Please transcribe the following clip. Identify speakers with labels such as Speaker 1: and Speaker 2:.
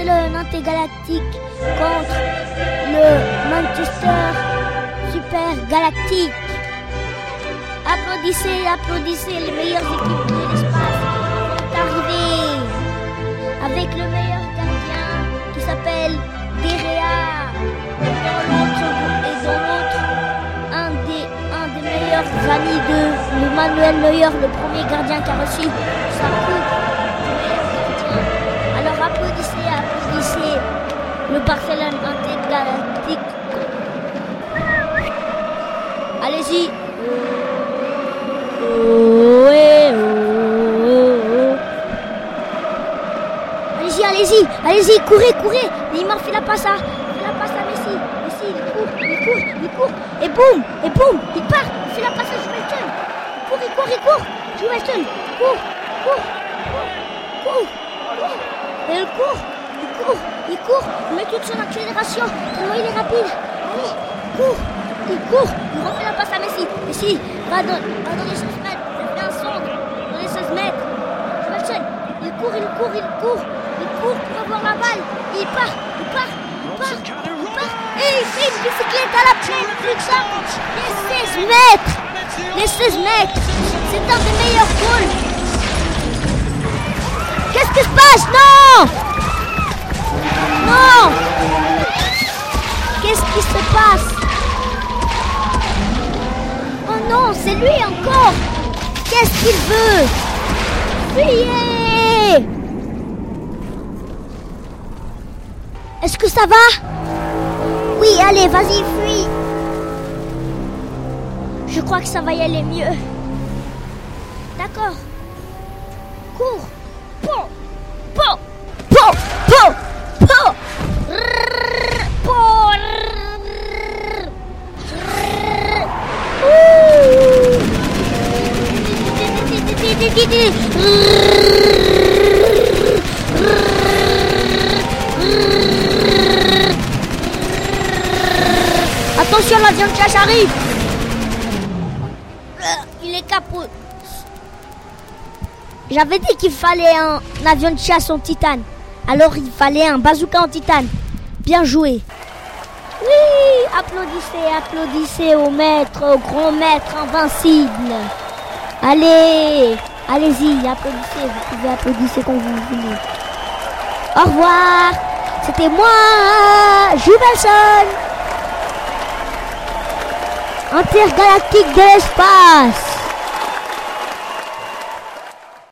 Speaker 1: Barcelone intergalactique contre le Manchester Super Galactique. Applaudissez, applaudissez les meilleures équipes de l'espace sont arrivées avec le meilleur gardien qui s'appelle Derea. Dans l'autre, et dans l'autre, un des, un des meilleurs amis de le Manuel Neuer, le premier gardien qui a reçu sa coupe applaudissez le Barcelone intergalactique. Allez-y. Allez-y, allez-y, allez-y, courez, courez. Neymar fait la passe à, fait la passe à Messi. Messi, il court, il court, il court. Et boum, et boum, il part. Il fait la passe à. Il court, il court, il court. Juventus, court, court, court, court. Et il court, court, il court. Il met toute son accélération. Tellement il est rapide. Allez, court, il court. Il refait la passe à Messi. Messi va dans, va dans les 16 mètres. Il fait un centre dans les 16 mètres. Juventus, il court, il court, il court. Il court pour avoir la balle. Il part, il part, il part, il part. Et il fait une bicyclette à la plaine. Plus ça. Les 16 mètres. Les 16 mètres. C'est un des meilleurs goals. C'est lui encore. Qu'est-ce qu'il veut? Fuyez! Est-ce que ça va? Oui, allez, vas-y, fuis. Je crois que ça va y aller mieux. D'accord. Cours. Bon Attention, l'avion de chasse arrive Il est capot. J'avais dit qu'il fallait un avion de chasse en titane. Alors il fallait un bazooka en titane. Bien joué. Oui, applaudissez, applaudissez au maître, au grand maître invincible. Allez, allez-y, applaudissez, vous pouvez applaudir quand vous voulez. Au revoir, c'était moi, Juvenson, intergalactique de l'espace.